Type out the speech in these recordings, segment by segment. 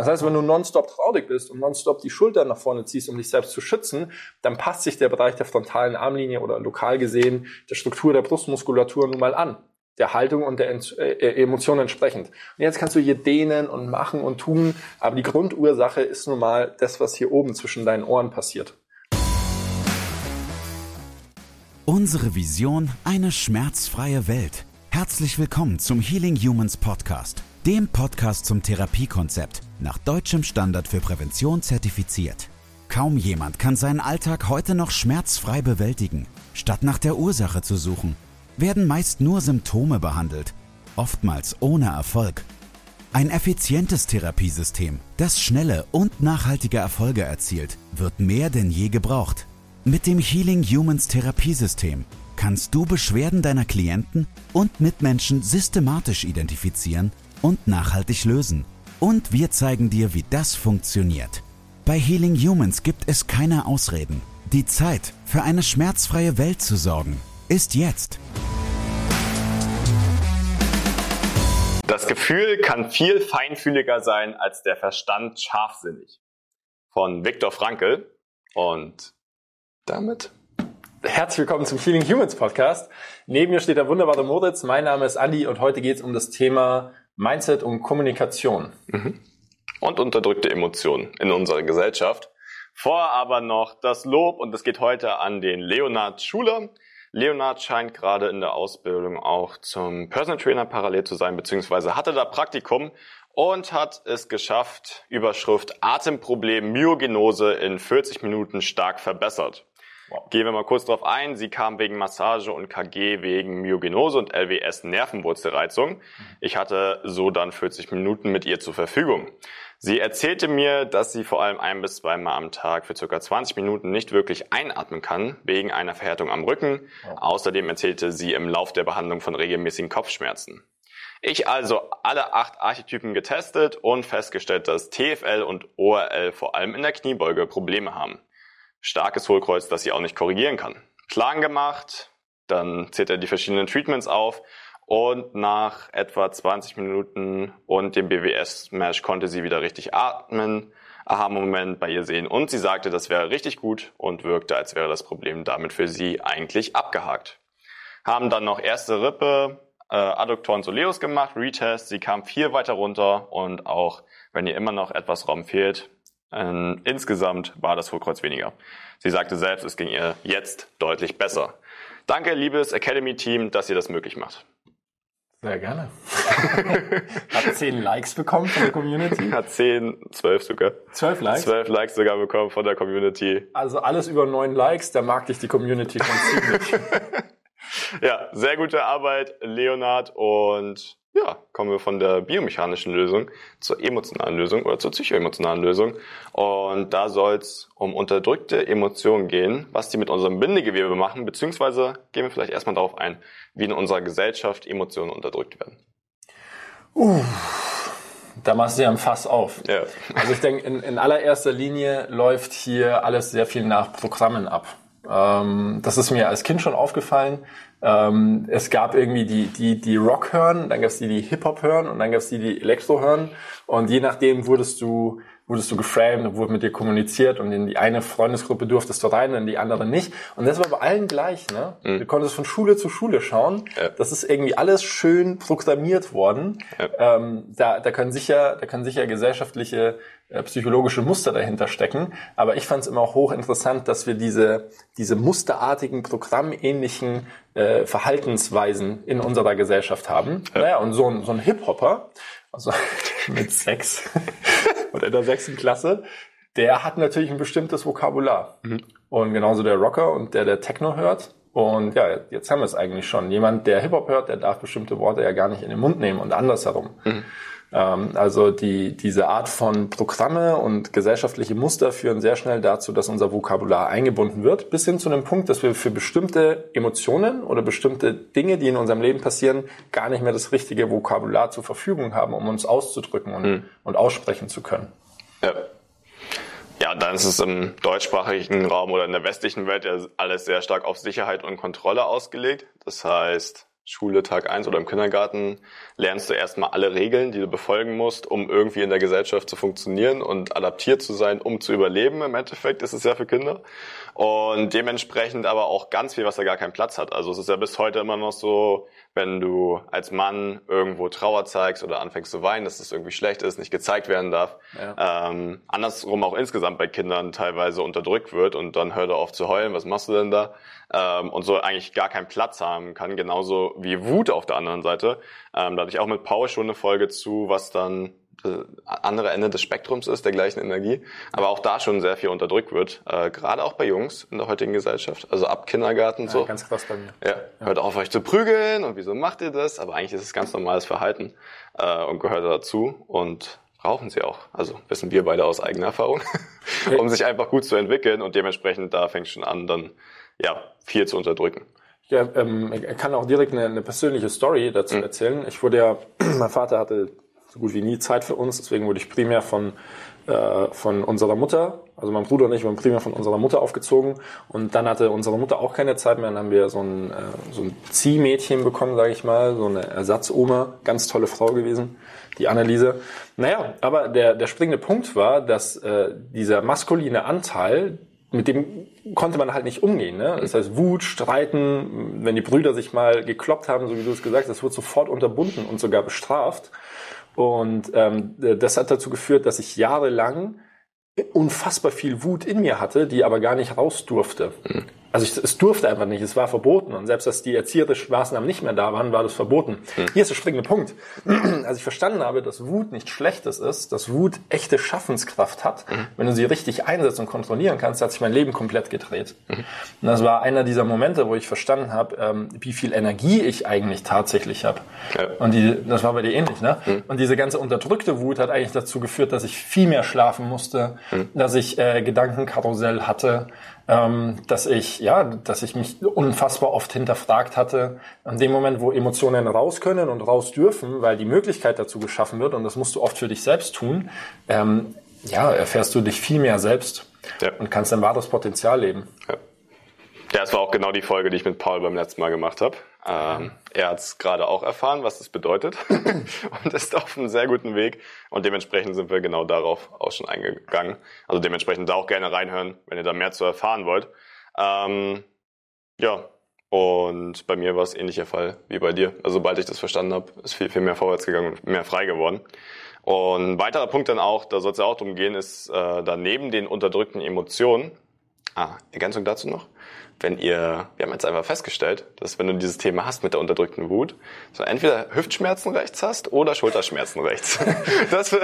Das heißt, wenn du nonstop traurig bist und nonstop die Schultern nach vorne ziehst, um dich selbst zu schützen, dann passt sich der Bereich der frontalen Armlinie oder lokal gesehen der Struktur der Brustmuskulatur nun mal an der Haltung und der Ent äh, äh, Emotion entsprechend. Und jetzt kannst du hier dehnen und machen und tun, aber die Grundursache ist nun mal das, was hier oben zwischen deinen Ohren passiert. Unsere Vision, eine schmerzfreie Welt. Herzlich willkommen zum Healing Humans Podcast, dem Podcast zum Therapiekonzept, nach deutschem Standard für Prävention zertifiziert. Kaum jemand kann seinen Alltag heute noch schmerzfrei bewältigen. Statt nach der Ursache zu suchen, werden meist nur Symptome behandelt, oftmals ohne Erfolg. Ein effizientes Therapiesystem, das schnelle und nachhaltige Erfolge erzielt, wird mehr denn je gebraucht. Mit dem Healing Humans Therapiesystem kannst du Beschwerden deiner Klienten und Mitmenschen systematisch identifizieren und nachhaltig lösen. Und wir zeigen dir, wie das funktioniert. Bei Healing Humans gibt es keine Ausreden. Die Zeit, für eine schmerzfreie Welt zu sorgen, ist jetzt. Das Gefühl kann viel feinfühliger sein als der Verstand scharfsinnig. Von Viktor Frankl. Und damit Herzlich willkommen zum Healing Humans Podcast. Neben mir steht der wunderbare Moritz. Mein Name ist Andi und heute geht es um das Thema Mindset und Kommunikation. Mhm. Und unterdrückte Emotionen in unserer Gesellschaft. Vor aber noch das Lob und es geht heute an den Leonard Schuler. Leonard scheint gerade in der Ausbildung auch zum Personal Trainer parallel zu sein, beziehungsweise hatte da Praktikum und hat es geschafft, Überschrift Atemproblem Myogenose in 40 Minuten stark verbessert. Gehen wir mal kurz drauf ein. Sie kam wegen Massage und KG wegen Myogenose und LWS Nervenwurzelreizung. Ich hatte so dann 40 Minuten mit ihr zur Verfügung. Sie erzählte mir, dass sie vor allem ein bis zweimal am Tag für circa 20 Minuten nicht wirklich einatmen kann, wegen einer Verhärtung am Rücken. Außerdem erzählte sie im Lauf der Behandlung von regelmäßigen Kopfschmerzen. Ich also alle acht Archetypen getestet und festgestellt, dass TFL und ORL vor allem in der Kniebeuge Probleme haben. Starkes Hohlkreuz, das sie auch nicht korrigieren kann. Plan gemacht, dann zählt er die verschiedenen Treatments auf und nach etwa 20 Minuten und dem BWS-Mesh konnte sie wieder richtig atmen. Aha-Moment bei ihr sehen. Und sie sagte, das wäre richtig gut und wirkte, als wäre das Problem damit für sie eigentlich abgehakt. Haben dann noch erste Rippe, äh, Adduktoren Soleus gemacht, Retest. Sie kam viel weiter runter und auch wenn ihr immer noch etwas Raum fehlt, äh, insgesamt war das Hohlkreuz weniger. Sie sagte selbst, es ging ihr jetzt deutlich besser. Danke, liebes Academy-Team, dass ihr das möglich macht. Sehr gerne. Hat zehn Likes bekommen von der Community. Hat zehn, zwölf sogar. Zwölf Likes? Zwölf Likes sogar bekommen von der Community. Also alles über neun Likes, da mag dich die Community schon ziemlich. ja, sehr gute Arbeit, Leonard. Und ja, kommen wir von der biomechanischen Lösung zur emotionalen Lösung oder zur psychoemotionalen Lösung. Und da soll es um unterdrückte Emotionen gehen, was die mit unserem Bindegewebe machen, beziehungsweise gehen wir vielleicht erstmal darauf ein, wie in unserer Gesellschaft Emotionen unterdrückt werden. Uh, da machst du ja ein Fass auf. Ja. Also ich denke, in, in allererster Linie läuft hier alles sehr viel nach Programmen ab. Ähm, das ist mir als Kind schon aufgefallen. Ähm, es gab irgendwie die, die, die Rock-Hören, dann gab es die, die Hip-Hop-Hören und dann gab es die, die Elektro-Hören. Und je nachdem wurdest du wurdest du geframed und wurde mit dir kommuniziert und in die eine Freundesgruppe durftest du rein, in die andere nicht. Und das war bei allen gleich, ne? Mhm. Du konntest von Schule zu Schule schauen. Ja. Das ist irgendwie alles schön programmiert worden. Ja. Ähm, da, da können sicher, da können sicher gesellschaftliche psychologische Muster dahinter stecken. Aber ich fand es immer auch hochinteressant, dass wir diese, diese musterartigen, programmähnlichen äh, Verhaltensweisen in unserer Gesellschaft haben. Ja. Naja, und so ein, so ein Hip-Hopper, also mit Sex oder in der sechsten Klasse, der hat natürlich ein bestimmtes Vokabular. Mhm. Und genauso der Rocker und der, der Techno hört. Und ja, jetzt haben wir es eigentlich schon. Jemand, der Hip-Hop hört, der darf bestimmte Worte ja gar nicht in den Mund nehmen und andersherum. Mhm. Ähm, also die, diese Art von Programme und gesellschaftliche Muster führen sehr schnell dazu, dass unser Vokabular eingebunden wird, bis hin zu einem Punkt, dass wir für bestimmte Emotionen oder bestimmte Dinge, die in unserem Leben passieren, gar nicht mehr das richtige Vokabular zur Verfügung haben, um uns auszudrücken und, mhm. und aussprechen zu können. Ja. Ja, dann ist es im deutschsprachigen Raum oder in der westlichen Welt ja alles sehr stark auf Sicherheit und Kontrolle ausgelegt. Das heißt, Schule Tag eins oder im Kindergarten lernst du erstmal alle Regeln, die du befolgen musst, um irgendwie in der Gesellschaft zu funktionieren und adaptiert zu sein, um zu überleben. Im Endeffekt ist es ja für Kinder. Und dementsprechend aber auch ganz viel, was da gar keinen Platz hat. Also es ist ja bis heute immer noch so, wenn du als Mann irgendwo Trauer zeigst oder anfängst zu weinen, dass das irgendwie schlecht ist, nicht gezeigt werden darf. Ja. Ähm, andersrum auch insgesamt bei Kindern teilweise unterdrückt wird und dann hört er auf zu heulen, was machst du denn da? Ähm, und so eigentlich gar keinen Platz haben kann, genauso wie Wut auf der anderen Seite. Ähm, da hatte ich auch mit Paul schon eine Folge zu, was dann andere Ende des Spektrums ist, der gleichen Energie, aber auch da schon sehr viel unterdrückt wird, äh, gerade auch bei Jungs in der heutigen Gesellschaft, also ab Kindergarten ja, so. Ganz krass bei mir. Ja, ja, hört auf euch zu prügeln und wieso macht ihr das? Aber eigentlich ist es ganz normales Verhalten äh, und gehört dazu und rauchen sie auch. Also wissen wir beide aus eigener Erfahrung, um sich einfach gut zu entwickeln und dementsprechend da fängt schon an, dann ja viel zu unterdrücken. Ja, ähm, ich kann auch direkt eine, eine persönliche Story dazu mhm. erzählen. Ich wurde ja, mein Vater hatte so gut wie nie Zeit für uns. Deswegen wurde ich primär von, äh, von unserer Mutter, also mein Bruder und ich, wurden primär von unserer Mutter aufgezogen. Und dann hatte unsere Mutter auch keine Zeit mehr. Dann haben wir so ein, äh, so ein Ziehmädchen bekommen, sage ich mal, so eine Ersatzoma. Ganz tolle Frau gewesen, die Anneliese. Naja, aber der, der springende Punkt war, dass äh, dieser maskuline Anteil, mit dem konnte man halt nicht umgehen. Ne? Das heißt, Wut, Streiten, wenn die Brüder sich mal gekloppt haben, so wie du es gesagt hast, das wird sofort unterbunden und sogar bestraft. Und ähm, das hat dazu geführt, dass ich jahrelang unfassbar viel Wut in mir hatte, die aber gar nicht raus durfte. Also ich, es durfte einfach nicht, es war verboten. Und selbst, dass die erzieherischen Maßnahmen nicht mehr da waren, war das verboten. Mhm. Hier ist der springende Punkt. Als ich verstanden habe, dass Wut nichts Schlechtes ist, dass Wut echte Schaffenskraft hat, mhm. wenn du sie richtig einsetzt und kontrollieren kannst, hat sich mein Leben komplett gedreht. Mhm. Und das war einer dieser Momente, wo ich verstanden habe, ähm, wie viel Energie ich eigentlich tatsächlich habe. Ja. Und die, das war bei dir ähnlich, ne? Mhm. Und diese ganze unterdrückte Wut hat eigentlich dazu geführt, dass ich viel mehr schlafen musste, mhm. dass ich äh, Gedankenkarussell hatte, ähm, dass ich, ja, dass ich mich unfassbar oft hinterfragt hatte, an dem Moment, wo Emotionen raus können und raus dürfen, weil die Möglichkeit dazu geschaffen wird, und das musst du oft für dich selbst tun, ähm, ja, erfährst du dich viel mehr selbst ja. und kannst dein wahres Potenzial leben. Ja. Ja, es war auch genau die Folge, die ich mit Paul beim letzten Mal gemacht habe. Ähm, er hat es gerade auch erfahren, was das bedeutet und ist auf einem sehr guten Weg. Und dementsprechend sind wir genau darauf auch schon eingegangen. Also dementsprechend da auch gerne reinhören, wenn ihr da mehr zu erfahren wollt. Ähm, ja, und bei mir war es ähnlicher Fall wie bei dir. Also sobald ich das verstanden habe, ist viel, viel mehr vorwärts gegangen und mehr frei geworden. Und ein weiterer Punkt dann auch, da soll es ja auch darum gehen, ist äh, daneben den unterdrückten Emotionen, ah, Ergänzung dazu noch, wenn ihr, wir haben jetzt einfach festgestellt, dass wenn du dieses Thema hast mit der unterdrückten Wut, so entweder Hüftschmerzen rechts hast oder Schulterschmerzen rechts. das,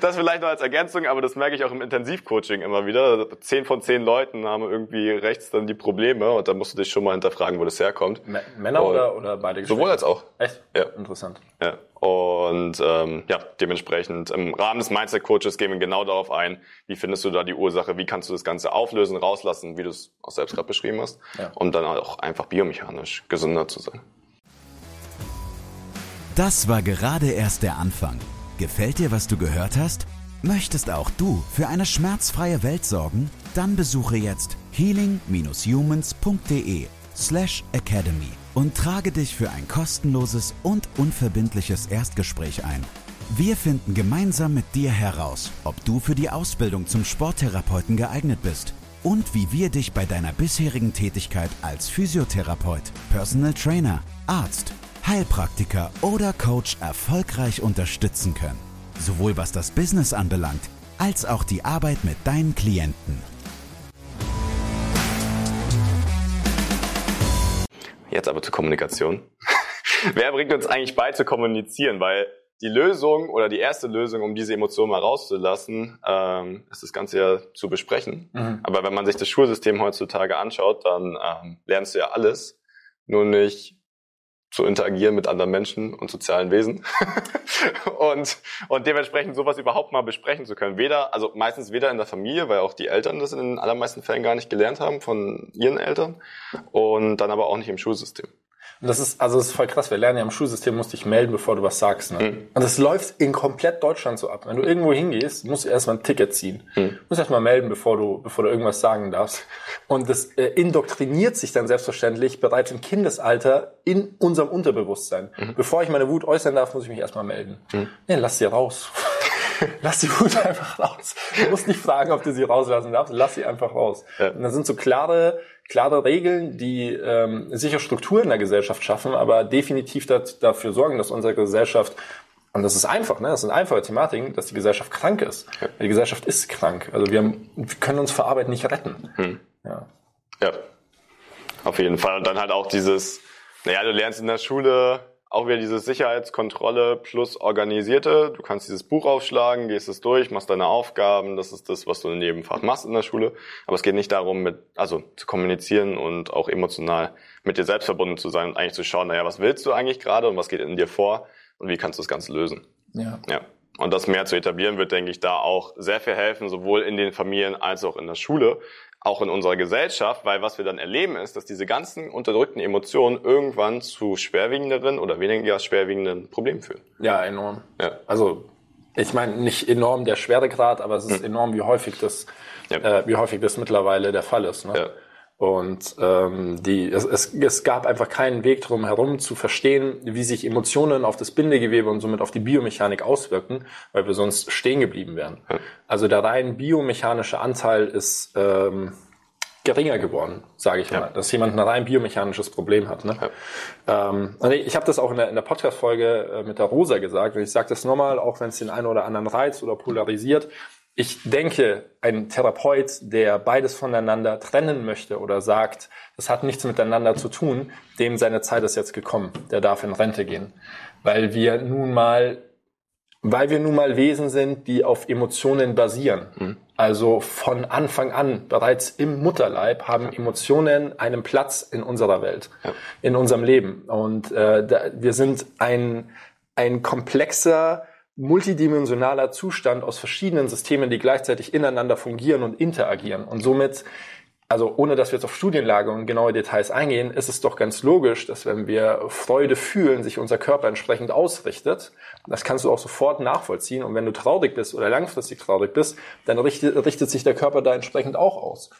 das vielleicht noch als Ergänzung, aber das merke ich auch im Intensivcoaching immer wieder. Zehn von zehn Leuten haben irgendwie rechts dann die Probleme und da musst du dich schon mal hinterfragen, wo das herkommt. Männer und oder, oder beide Geschlechter? Sowohl als auch. Echt? Ja. Interessant. Ja. Und ähm, ja, dementsprechend im Rahmen des Mindset Coaches gehen wir genau darauf ein, wie findest du da die Ursache, wie kannst du das Ganze auflösen, rauslassen, wie du es auch selbst gerade beschrieben hast, ja. um dann auch einfach biomechanisch gesünder zu sein. Das war gerade erst der Anfang. Gefällt dir, was du gehört hast? Möchtest auch du für eine schmerzfreie Welt sorgen? Dann besuche jetzt healing-humans.de slash academy und trage dich für ein kostenloses und unverbindliches Erstgespräch ein. Wir finden gemeinsam mit dir heraus, ob du für die Ausbildung zum Sporttherapeuten geeignet bist und wie wir dich bei deiner bisherigen Tätigkeit als Physiotherapeut, Personal Trainer, Arzt, Heilpraktiker oder Coach erfolgreich unterstützen können. Sowohl was das Business anbelangt, als auch die Arbeit mit deinen Klienten. Jetzt aber zur Kommunikation. Wer bringt uns eigentlich bei zu kommunizieren? Weil die Lösung oder die erste Lösung, um diese Emotionen mal rauszulassen, ähm, ist das Ganze ja zu besprechen. Mhm. Aber wenn man sich das Schulsystem heutzutage anschaut, dann ähm, lernst du ja alles, nur nicht zu interagieren mit anderen Menschen und sozialen Wesen und, und dementsprechend sowas überhaupt mal besprechen zu können. Weder, also meistens weder in der Familie, weil auch die Eltern das in den allermeisten Fällen gar nicht gelernt haben von ihren Eltern und dann aber auch nicht im Schulsystem. Das ist, also das ist voll krass. Wir lernen ja im Schulsystem, musst dich melden, bevor du was sagst. Ne? Mhm. Und das läuft in komplett Deutschland so ab. Wenn du irgendwo hingehst, musst du erstmal ein Ticket ziehen. Mhm. Du musst erstmal melden, bevor du, bevor du irgendwas sagen darfst. Und das äh, indoktriniert sich dann selbstverständlich bereits im Kindesalter in unserem Unterbewusstsein. Mhm. Bevor ich meine Wut äußern darf, muss ich mich erstmal melden. Mhm. Nee, lass sie raus. Lass die Wut einfach raus. Du musst nicht fragen, ob du sie rauslassen darfst. Lass sie einfach raus. Ja. Und dann sind so klare, klare Regeln, die ähm, sicher Strukturen in der Gesellschaft schaffen, aber definitiv dat, dafür sorgen, dass unsere Gesellschaft und das ist einfach, ne? Das sind einfache Thematiken, dass die Gesellschaft krank ist. Ja. Die Gesellschaft ist krank. Also wir, haben, wir können uns vor Arbeit nicht retten. Hm. Ja. ja. Auf jeden Fall. Und dann halt auch dieses, naja, du lernst in der Schule auch wieder diese Sicherheitskontrolle plus organisierte. Du kannst dieses Buch aufschlagen, gehst es durch, machst deine Aufgaben. Das ist das, was du in jedem Fach machst in der Schule. Aber es geht nicht darum, mit, also zu kommunizieren und auch emotional mit dir selbst verbunden zu sein und eigentlich zu schauen, naja, was willst du eigentlich gerade und was geht in dir vor und wie kannst du das Ganze lösen. Ja. ja. Und das mehr zu etablieren wird, denke ich, da auch sehr viel helfen, sowohl in den Familien als auch in der Schule auch in unserer Gesellschaft, weil was wir dann erleben ist, dass diese ganzen unterdrückten Emotionen irgendwann zu schwerwiegenderen oder weniger schwerwiegenden Problemen führen. Ja, enorm. Ja. Also ich meine nicht enorm der Schweregrad, aber es ist hm. enorm, wie häufig das, ja. äh, wie häufig das mittlerweile der Fall ist. Ne? Ja. Und ähm, die, es, es, es gab einfach keinen Weg drum herum zu verstehen, wie sich Emotionen auf das Bindegewebe und somit auf die Biomechanik auswirken, weil wir sonst stehen geblieben wären. Also der rein biomechanische Anteil ist ähm, geringer geworden, sage ich ja. mal, dass jemand ein rein biomechanisches Problem hat. Ne? Ja. Ähm, ich habe das auch in der, in der Podcast-Folge äh, mit der Rosa gesagt und ich sage das nochmal, auch wenn es den einen oder anderen reizt oder polarisiert ich denke, ein Therapeut, der beides voneinander trennen möchte oder sagt, das hat nichts miteinander zu tun, dem seine Zeit ist jetzt gekommen. Der darf in Rente gehen. Weil wir nun mal, weil wir nun mal Wesen sind, die auf Emotionen basieren. Mhm. Also von Anfang an, bereits im Mutterleib, haben Emotionen einen Platz in unserer Welt, ja. in unserem Leben. Und äh, da, wir sind ein, ein komplexer, multidimensionaler Zustand aus verschiedenen Systemen, die gleichzeitig ineinander fungieren und interagieren. Und somit, also ohne dass wir jetzt auf Studienlage und genaue Details eingehen, ist es doch ganz logisch, dass wenn wir Freude fühlen, sich unser Körper entsprechend ausrichtet. Das kannst du auch sofort nachvollziehen. Und wenn du traurig bist oder langfristig traurig bist, dann richtet, richtet sich der Körper da entsprechend auch aus.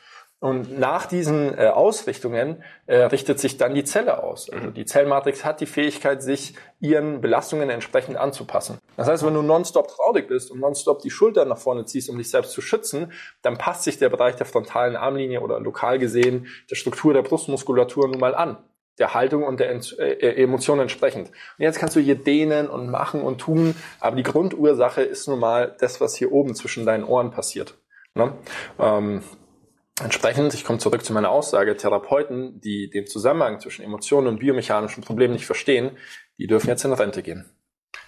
Und nach diesen äh, Ausrichtungen äh, richtet sich dann die Zelle aus. Also die Zellmatrix hat die Fähigkeit, sich ihren Belastungen entsprechend anzupassen. Das heißt, wenn du nonstop traurig bist und nonstop die Schultern nach vorne ziehst, um dich selbst zu schützen, dann passt sich der Bereich der frontalen Armlinie oder lokal gesehen der Struktur der Brustmuskulatur nun mal an der Haltung und der Ent äh, äh Emotion entsprechend. Und jetzt kannst du hier dehnen und machen und tun, aber die Grundursache ist nun mal das, was hier oben zwischen deinen Ohren passiert. Ne? Ähm, Entsprechend, ich komme zurück zu meiner Aussage, Therapeuten, die den Zusammenhang zwischen Emotionen und biomechanischen Problemen nicht verstehen, die dürfen jetzt in Rente gehen.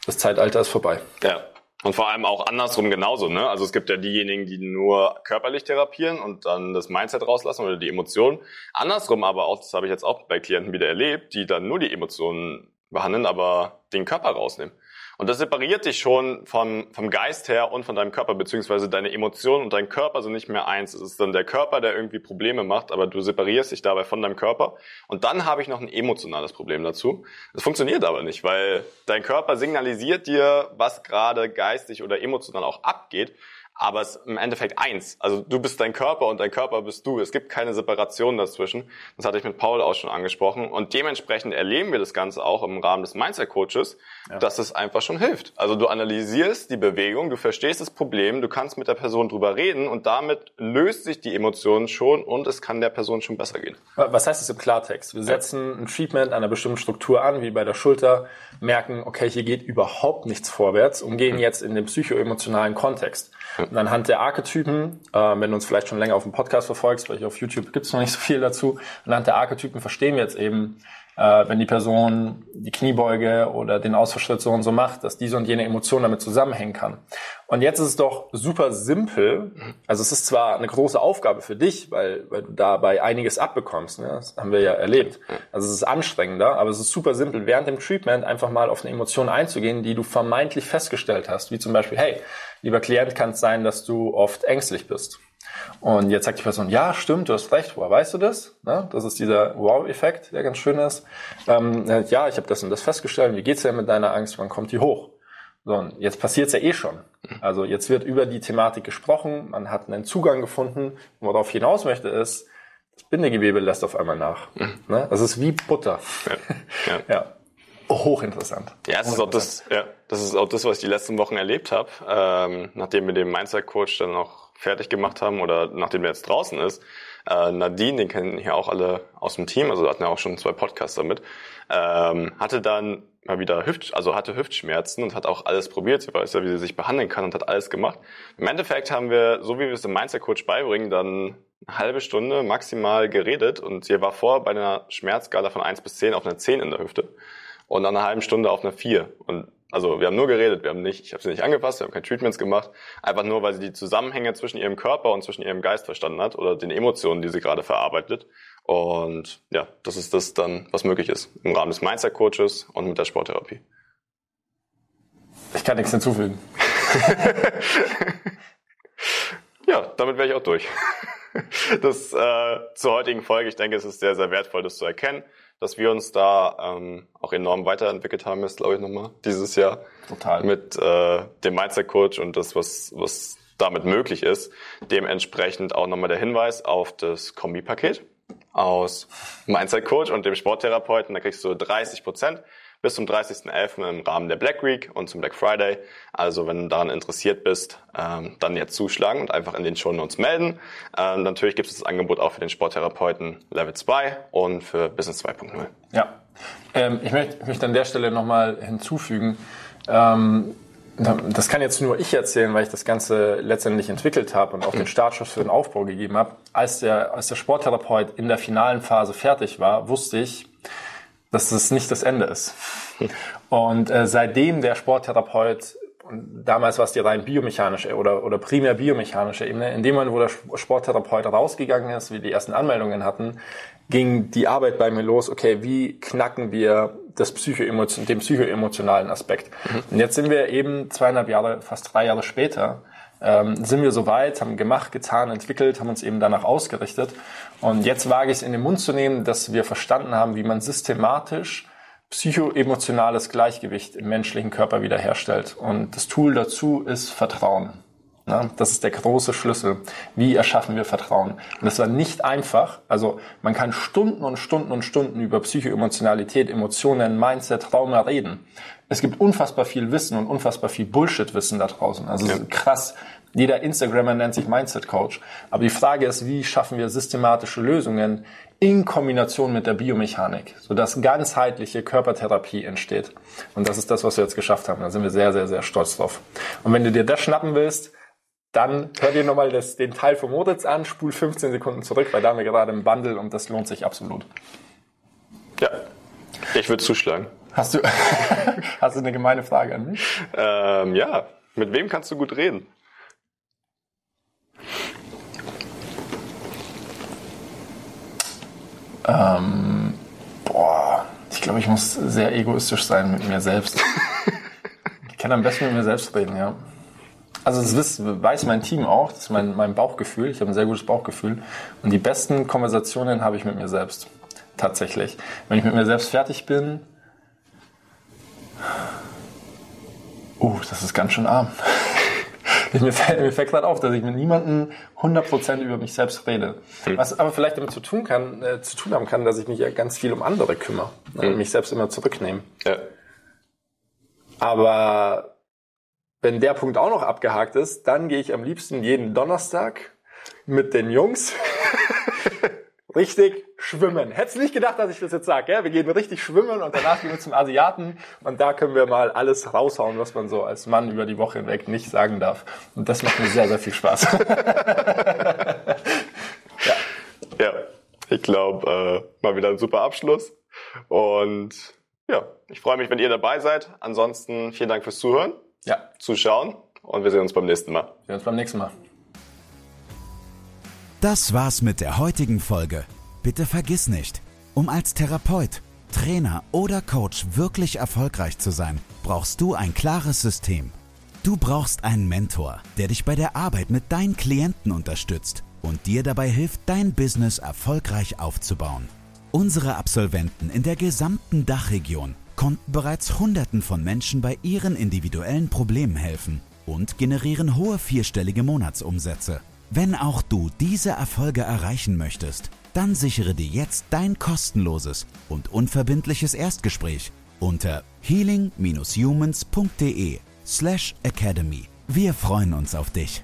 Das Zeitalter ist vorbei. Ja. Und vor allem auch andersrum genauso, ne? Also es gibt ja diejenigen, die nur körperlich therapieren und dann das Mindset rauslassen oder die Emotionen. Andersrum aber auch, das habe ich jetzt auch bei Klienten wieder erlebt, die dann nur die Emotionen behandeln, aber den Körper rausnehmen. Und das separiert dich schon vom, vom Geist her und von deinem Körper, beziehungsweise deine Emotionen und dein Körper sind nicht mehr eins. Es ist dann der Körper, der irgendwie Probleme macht, aber du separierst dich dabei von deinem Körper. Und dann habe ich noch ein emotionales Problem dazu. Das funktioniert aber nicht, weil dein Körper signalisiert dir, was gerade geistig oder emotional auch abgeht aber es ist im Endeffekt eins. Also du bist dein Körper und dein Körper bist du. Es gibt keine Separation dazwischen. Das hatte ich mit Paul auch schon angesprochen. Und dementsprechend erleben wir das Ganze auch im Rahmen des Mindset Coaches, ja. dass es einfach schon hilft. Also du analysierst die Bewegung, du verstehst das Problem, du kannst mit der Person drüber reden und damit löst sich die Emotion schon und es kann der Person schon besser gehen. Was heißt das im Klartext? Wir setzen ein Treatment einer bestimmten Struktur an, wie bei der Schulter, merken, okay, hier geht überhaupt nichts vorwärts und gehen hm. jetzt in den psychoemotionalen Kontext. Und anhand der Archetypen, äh, wenn du uns vielleicht schon länger auf dem Podcast verfolgst, weil ich auf YouTube gibt's noch nicht so viel dazu, anhand der Archetypen verstehen wir jetzt eben, äh, wenn die Person die Kniebeuge oder den Ausfallschritt so und so macht, dass diese und jene Emotion damit zusammenhängen kann. Und jetzt ist es doch super simpel. Also es ist zwar eine große Aufgabe für dich, weil, weil du dabei einiges abbekommst. Ne? Das haben wir ja erlebt. Also es ist anstrengender, aber es ist super simpel, während dem Treatment einfach mal auf eine Emotion einzugehen, die du vermeintlich festgestellt hast. Wie zum Beispiel, hey, lieber Klient, kann es sein, dass du oft ängstlich bist. Und jetzt sagt die Person, ja, stimmt, du hast recht, woher weißt du das? Ne? Das ist dieser Wow-Effekt, der ganz schön ist. Ähm, ja, ich habe das und das festgestellt, wie geht's denn mit deiner Angst, wann kommt die hoch? So, und jetzt passiert's ja eh schon. Also jetzt wird über die Thematik gesprochen, man hat einen Zugang gefunden. Worauf ich hinaus möchte ist, das Bindegewebe lässt auf einmal nach. Mhm. Ne? Das ist wie Butter. Ja. ja. ja. Hochinteressant. Ja, das ist auch das, ja, das ist auch das, was ich die letzten Wochen erlebt habe, ähm, nachdem wir den Mindset-Coach dann noch fertig gemacht haben oder nachdem er jetzt draußen ist. Äh, Nadine, den kennen hier auch alle aus dem Team, also hatten ja auch schon zwei Podcasts damit, ähm, hatte dann mal wieder Hüft, also hatte Hüftschmerzen und hat auch alles probiert. Sie weiß ja, wie sie sich behandeln kann und hat alles gemacht. Im Endeffekt haben wir, so wie wir es dem Mindset Coach beibringen, dann eine halbe Stunde maximal geredet und sie war vor bei einer Schmerzskala von 1 bis 10 auf einer 10 in der Hüfte und nach einer halben Stunde auf einer 4. Und also wir haben nur geredet, wir haben nicht, ich habe sie nicht angepasst, wir haben keine Treatments gemacht, einfach nur, weil sie die Zusammenhänge zwischen ihrem Körper und zwischen ihrem Geist verstanden hat oder den Emotionen, die sie gerade verarbeitet. Und ja, das ist das dann, was möglich ist im Rahmen des Mindset Coaches und mit der Sporttherapie. Ich kann nichts hinzufügen. ja, damit wäre ich auch durch. Das äh, zur heutigen Folge, ich denke, es ist sehr, sehr wertvoll, das zu erkennen dass wir uns da ähm, auch enorm weiterentwickelt haben, ist glaube ich nochmal dieses Jahr. Total. Mit äh, dem Mindset Coach und das, was, was damit möglich ist. Dementsprechend auch nochmal der Hinweis auf das Kombipaket aus Mindset Coach und dem Sporttherapeuten. Da kriegst du 30 Prozent bis zum 30.11. im Rahmen der Black Week und zum Black Friday. Also wenn du daran interessiert bist, ähm, dann jetzt zuschlagen und einfach in den Show Notes melden. Ähm, natürlich gibt es das Angebot auch für den Sporttherapeuten Level 2 und für Business 2.0. Ja, ähm, ich möchte, möchte an der Stelle nochmal hinzufügen, ähm, das kann jetzt nur ich erzählen, weil ich das Ganze letztendlich entwickelt habe und auch den Startschuss für den Aufbau gegeben habe. Als der, als der Sporttherapeut in der finalen Phase fertig war, wusste ich, dass das nicht das Ende ist. Und äh, seitdem der Sporttherapeut, damals war es die rein biomechanische oder, oder primär biomechanische Ebene, in dem Moment, wo der Sporttherapeut rausgegangen ist, wir die ersten Anmeldungen hatten, ging die Arbeit bei mir los, okay, wie knacken wir das Psycho den psychoemotionalen Aspekt. Mhm. Und jetzt sind wir eben zweieinhalb Jahre, fast drei Jahre später, ähm, sind wir soweit, haben gemacht, getan, entwickelt, haben uns eben danach ausgerichtet. Und jetzt wage ich es in den Mund zu nehmen, dass wir verstanden haben, wie man systematisch psychoemotionales Gleichgewicht im menschlichen Körper wiederherstellt. Und das Tool dazu ist Vertrauen. Ja, das ist der große Schlüssel. Wie erschaffen wir Vertrauen? Und das war nicht einfach. Also man kann Stunden und Stunden und Stunden über Psychoemotionalität, Emotionen, Mindset, Trauma reden. Es gibt unfassbar viel Wissen und unfassbar viel Bullshit-Wissen da draußen. Also ja. krass. Jeder Instagrammer nennt sich Mindset Coach. Aber die Frage ist, wie schaffen wir systematische Lösungen in Kombination mit der Biomechanik, sodass ganzheitliche Körpertherapie entsteht. Und das ist das, was wir jetzt geschafft haben. Da sind wir sehr, sehr, sehr stolz drauf. Und wenn du dir das schnappen willst, dann hör dir nochmal das, den Teil von Moritz an, spul 15 Sekunden zurück, weil da haben wir gerade im Bundle und das lohnt sich absolut. Ja, ich würde zuschlagen. Hast du, hast du eine gemeine Frage an mich? Ähm, ja, mit wem kannst du gut reden? Ähm, boah, ich glaube, ich muss sehr egoistisch sein mit mir selbst. ich kann am besten mit mir selbst reden, ja. Also das weiß mein Team auch, das ist mein, mein Bauchgefühl. Ich habe ein sehr gutes Bauchgefühl. Und die besten Konversationen habe ich mit mir selbst. Tatsächlich. Wenn ich mit mir selbst fertig bin, uh, das ist ganz schön arm. mir fällt, mir fällt gerade auf, dass ich mit niemandem 100% über mich selbst rede. Hm. Was aber vielleicht damit zu tun kann, äh, zu tun haben kann, dass ich mich ja ganz viel um andere kümmere. Ne, hm. Mich selbst immer zurücknehme. Ja. Aber wenn der Punkt auch noch abgehakt ist, dann gehe ich am liebsten jeden Donnerstag mit den Jungs richtig schwimmen. Hättest nicht gedacht, dass ich das jetzt sage. Wir gehen richtig schwimmen und danach gehen wir zum Asiaten und da können wir mal alles raushauen, was man so als Mann über die Woche hinweg nicht sagen darf. Und das macht mir sehr, sehr viel Spaß. ja. ja, ich glaube, äh, mal wieder ein super Abschluss. Und ja, ich freue mich, wenn ihr dabei seid. Ansonsten vielen Dank fürs Zuhören ja. zuschauen und wir sehen uns beim nächsten Mal. Wir sehen uns beim nächsten Mal. Das war's mit der heutigen Folge. Bitte vergiss nicht, um als Therapeut, Trainer oder Coach wirklich erfolgreich zu sein, brauchst du ein klares System. Du brauchst einen Mentor, der dich bei der Arbeit mit deinen Klienten unterstützt und dir dabei hilft, dein Business erfolgreich aufzubauen. Unsere Absolventen in der gesamten Dachregion konnten bereits Hunderten von Menschen bei ihren individuellen Problemen helfen und generieren hohe vierstellige Monatsumsätze. Wenn auch du diese Erfolge erreichen möchtest, dann sichere dir jetzt dein kostenloses und unverbindliches Erstgespräch unter healing-humans.de slash academy. Wir freuen uns auf dich.